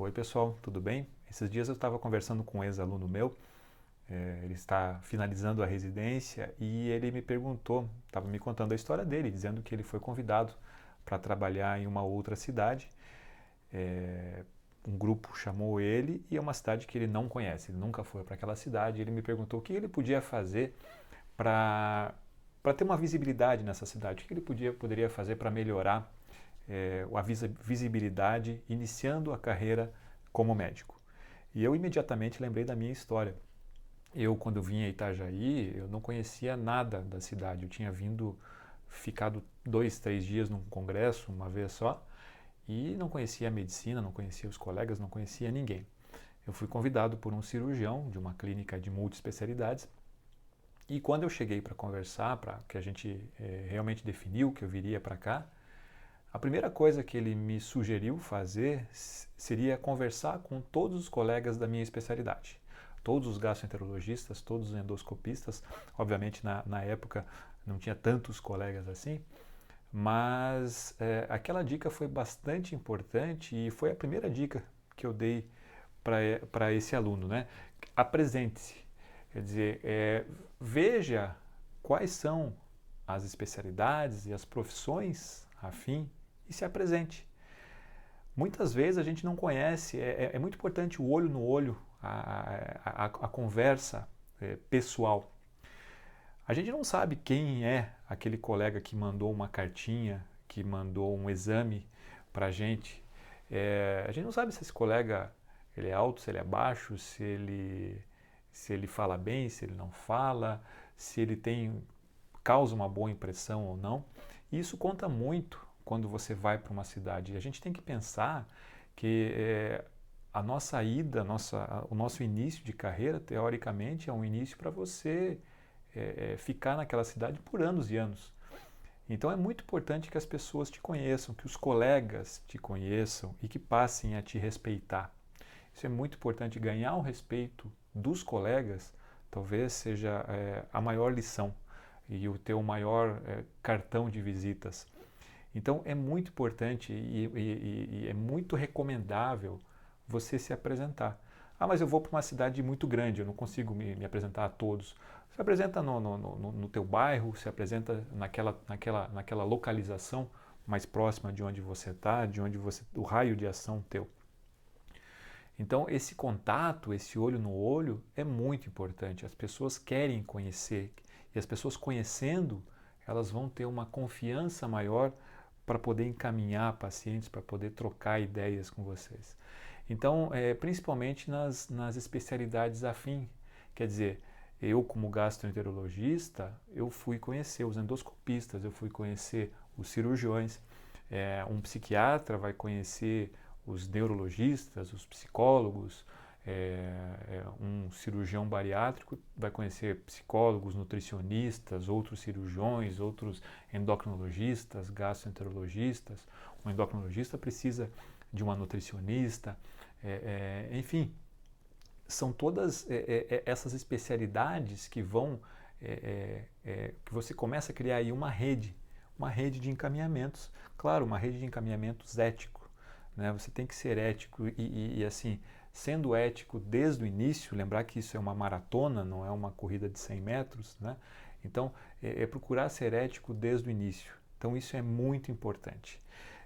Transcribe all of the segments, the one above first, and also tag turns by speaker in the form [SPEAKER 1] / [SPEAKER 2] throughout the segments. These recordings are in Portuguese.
[SPEAKER 1] Oi pessoal, tudo bem? Esses dias eu estava conversando com um ex-aluno meu, é, ele está finalizando a residência e ele me perguntou, estava me contando a história dele, dizendo que ele foi convidado para trabalhar em uma outra cidade. É, um grupo chamou ele e é uma cidade que ele não conhece, ele nunca foi para aquela cidade. Ele me perguntou o que ele podia fazer para ter uma visibilidade nessa cidade, o que ele podia, poderia fazer para melhorar é, a visibilidade iniciando a carreira como médico. E eu imediatamente lembrei da minha história. Eu, quando vim a Itajaí, eu não conhecia nada da cidade. Eu tinha vindo, ficado dois, três dias num congresso, uma vez só, e não conhecia a medicina, não conhecia os colegas, não conhecia ninguém. Eu fui convidado por um cirurgião de uma clínica de multiespecialidades e quando eu cheguei para conversar, para que a gente é, realmente definiu que eu viria para cá, a primeira coisa que ele me sugeriu fazer seria conversar com todos os colegas da minha especialidade. Todos os gastroenterologistas, todos os endoscopistas. Obviamente, na, na época não tinha tantos colegas assim, mas é, aquela dica foi bastante importante e foi a primeira dica que eu dei para esse aluno. Né? Apresente-se Quer dizer, é, veja quais são as especialidades e as profissões afim e se apresente. Muitas vezes a gente não conhece, é, é, é muito importante o olho no olho, a, a, a conversa é, pessoal. A gente não sabe quem é aquele colega que mandou uma cartinha, que mandou um exame para a gente. É, a gente não sabe se esse colega ele é alto, se ele é baixo, se ele se ele fala bem, se ele não fala, se ele tem causa uma boa impressão ou não. E isso conta muito quando você vai para uma cidade. A gente tem que pensar que é, a nossa ida, nossa, o nosso início de carreira, teoricamente, é um início para você é, ficar naquela cidade por anos e anos. Então é muito importante que as pessoas te conheçam, que os colegas te conheçam e que passem a te respeitar. Isso é muito importante, ganhar o respeito dos colegas talvez seja é, a maior lição e o teu maior é, cartão de visitas. Então é muito importante e, e, e, é muito recomendável você se apresentar. Ah, mas eu vou para uma cidade muito grande, eu não consigo me, me apresentar a todos. Se apresenta no, no, no, no, teu bairro, se apresenta naquela, naquela, naquela localização mais próxima de onde você está, de onde você, o raio de ação teu. Então, esse contato, esse olho no olho é muito importante. As pessoas querem conhecer e as pessoas conhecendo, elas vão ter uma confiança maior para poder encaminhar pacientes, para poder trocar ideias com vocês. Então, é, principalmente nas, nas especialidades afim, quer dizer, eu como gastroenterologista, eu fui conhecer os endoscopistas, eu fui conhecer os cirurgiões, é, um psiquiatra vai conhecer os neurologistas, os psicólogos, é, é, um cirurgião bariátrico vai conhecer psicólogos, nutricionistas, outros cirurgiões, outros endocrinologistas, gastroenterologistas. Um endocrinologista precisa de uma nutricionista, é, é enfim, são todas é, é, essas especialidades que vão, que você começa a criar aí uma rede, uma rede de encaminhamentos, claro, uma rede de encaminhamentos éticos né? Você tem que ser ético e, e, e, assim, sendo ético desde o início, lembrar que isso é uma maratona, não é uma corrida de 100 metros, né? Então, é, é procurar ser ético desde o início. Então, isso é muito importante.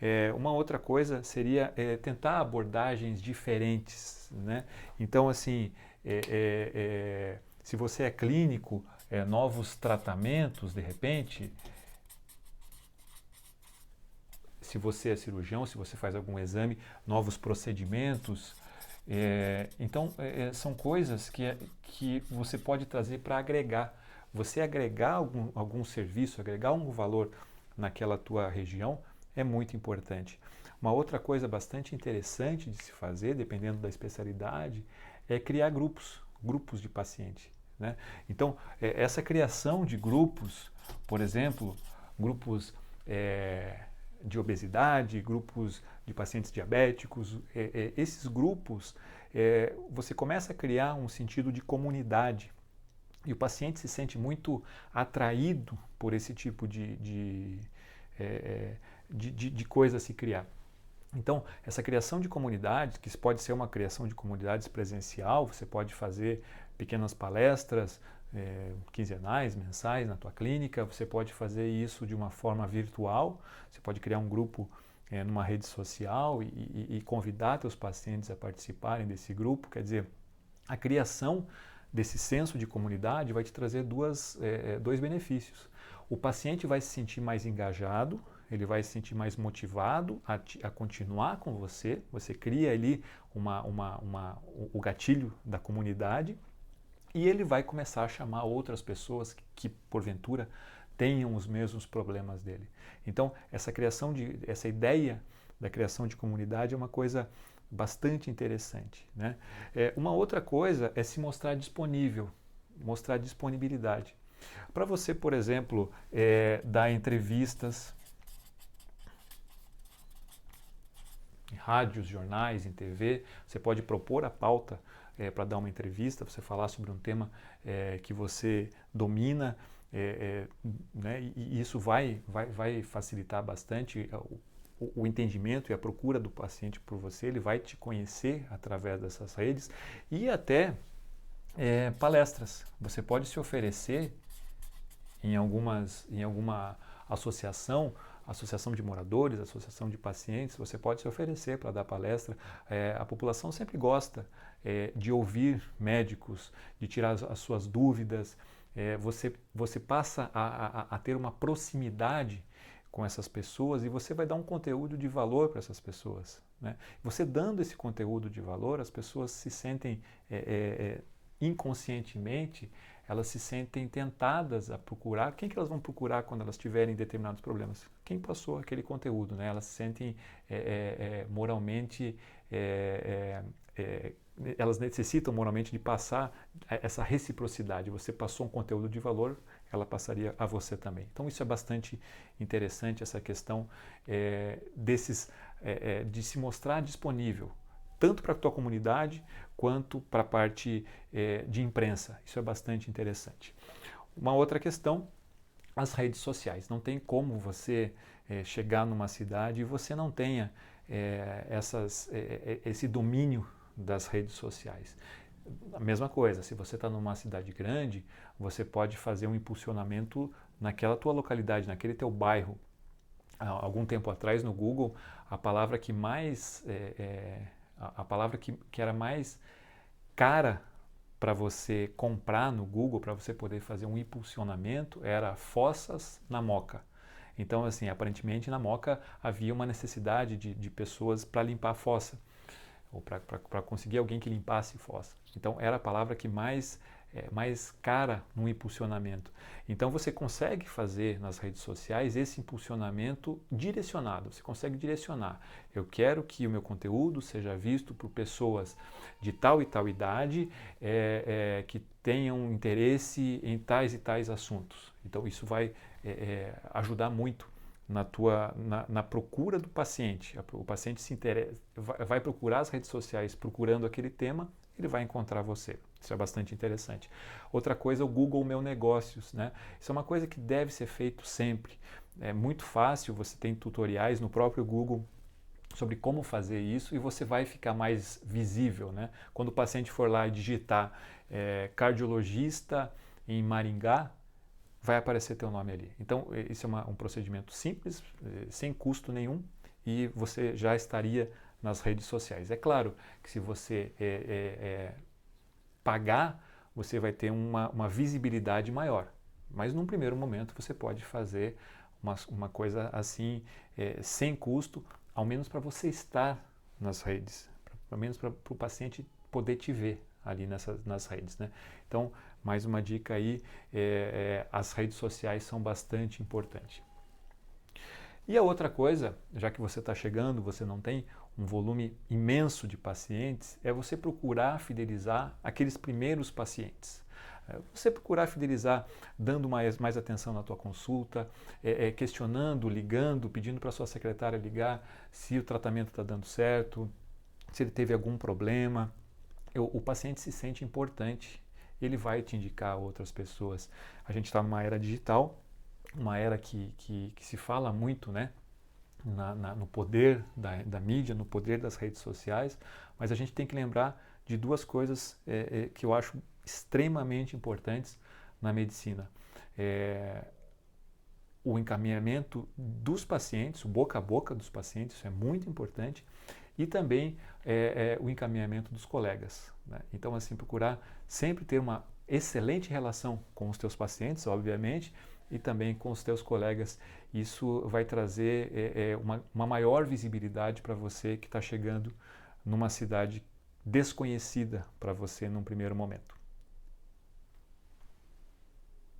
[SPEAKER 1] É, uma outra coisa seria é, tentar abordagens diferentes, né? Então, assim, é, é, é se você é clínico, novos tratamentos, de repente, se você é cirurgião, se você faz algum exame, novos procedimentos. É, então, é, é são coisas que, é, que você pode trazer para agregar. Você agregar algum, algum serviço, agregar algum valor naquela tua região é muito importante. Uma outra coisa bastante interessante de se fazer, dependendo da especialidade, é criar grupos, grupos de paciente. Né? Então, é, essa criação de grupos, por exemplo, grupos é, de obesidade, grupos de pacientes diabéticos, é, é, esses grupos, é, você começa a criar um sentido de comunidade e o paciente se sente muito atraído por esse tipo de, de, é, é, de, de, de coisa a se criar. Então, essa criação de comunidades, que pode ser uma criação de comunidades presencial, você pode fazer pequenas palestras é, quinzenais, mensais na tua clínica, você pode fazer isso de uma forma virtual, você pode criar um grupo é, numa rede social e, e, e convidar teus pacientes a participarem desse grupo, quer dizer, a criação desse senso de comunidade vai te trazer duas, é, dois benefícios. O paciente vai se sentir mais engajado, ele vai se sentir mais motivado a, a continuar com você. Você cria ali uma, uma, uma, o gatilho da comunidade e ele vai começar a chamar outras pessoas que, que porventura tenham os mesmos problemas dele. Então, essa criação de essa ideia da criação de comunidade é uma coisa bastante interessante. Né? É, uma outra coisa é se mostrar disponível, mostrar disponibilidade. Para você, por exemplo, é, dar entrevistas em rádios, jornais, em TV, você pode propor a pauta é, para dar uma entrevista, você falar sobre um tema é, que você domina, é, é né, e isso vai, vai, vai facilitar bastante o, o, entendimento e a procura do paciente por você, ele vai te conhecer através dessas redes e até é, palestras. Você pode se oferecer em, algumas, em alguma associação associação de moradores, associação de pacientes, você pode se oferecer para dar palestra. É, a população sempre gosta é, de ouvir médicos, de tirar as, as suas dúvidas. É, você, você passa a, a, a, ter uma proximidade com essas pessoas e você vai dar um conteúdo de valor para essas pessoas. Né? Você dando esse conteúdo de valor, as pessoas se sentem é, é, é, inconscientemente elas se sentem tentadas a procurar. Quem que elas vão procurar quando elas tiverem determinados problemas? Quem passou aquele conteúdo, né? Elas se sentem é, é, é moralmente, é, é, é, elas necessitam moralmente de passar essa reciprocidade. Você passou um conteúdo de valor, ela passaria a você também. Então isso é bastante interessante essa questão desses de se mostrar disponível tanto para a tua comunidade quanto para a parte é, de imprensa. Isso é bastante interessante. Uma outra questão, as redes sociais. Não tem como você é, chegar numa cidade e você não tenha é, essas, esse domínio das redes sociais. A mesma coisa, se você está numa cidade grande, você pode fazer um impulsionamento naquela tua localidade, naquele teu bairro. Há algum tempo atrás no Google, a palavra que mais é, é, a, palavra que, que era mais cara para você comprar no Google, para você poder fazer um impulsionamento, era fossas na Moca. Então, assim, aparentemente na Moca havia uma necessidade de, de pessoas para limpar a fossa, ou para conseguir alguém que limpasse fossa. Então, era a palavra que mais é, mais cara no impulsionamento. Então você consegue fazer nas redes sociais esse impulsionamento direcionado. Você consegue direcionar. Eu quero que o meu conteúdo seja visto por pessoas de tal e tal idade é, é, que tenham interesse em tais e tais assuntos. Então isso vai é, é, ajudar muito na tua na, na, procura do paciente. O paciente se interessa, vai, vai procurar as redes sociais procurando aquele tema ele vai encontrar você. Isso é bastante interessante. Outra coisa, o Google Meu Negócios. Né? Isso é uma coisa que deve ser feito sempre. É muito fácil, você tem tutoriais no próprio Google sobre como fazer isso e você vai ficar mais visível. Né? Quando o paciente for lá digitar é, cardiologista em Maringá, vai aparecer teu nome ali. Então, isso é uma, um procedimento simples, é, sem custo nenhum, e você já estaria nas redes sociais. É claro que se você é, é, é, pagar, você vai ter uma, uma, visibilidade maior. Mas num primeiro momento você pode fazer uma, uma coisa assim é, sem custo, ao menos para você estar nas redes, pelo menos para o paciente poder te ver ali nessas, nas redes. Né? Então, mais uma dica aí, é, é, as redes sociais são bastante importantes. E a outra coisa, já que você está chegando, você não tem um volume imenso de pacientes, é você procurar fidelizar aqueles primeiros pacientes. É, você procurar fidelizar dando mais, mais atenção na tua consulta, é, é, questionando, ligando, pedindo para sua secretária ligar se o tratamento está dando certo, se ele teve algum problema. Eu, o paciente se sente importante, ele vai te indicar outras pessoas. A gente está numa era digital uma era que, que, que se fala muito, né? Na, na, no poder da, da, mídia, no poder das redes sociais, mas a gente tem que lembrar de duas coisas é, é, que eu acho extremamente importantes na medicina. É, o encaminhamento dos pacientes, o boca a boca dos pacientes, isso é muito importante, e também é, é, o encaminhamento dos colegas. Né? Então, assim, procurar sempre ter uma excelente relação com os teus pacientes, obviamente, e também com os teus colegas. Isso vai trazer é, é uma, uma maior visibilidade para você que está chegando numa cidade desconhecida para você num primeiro momento.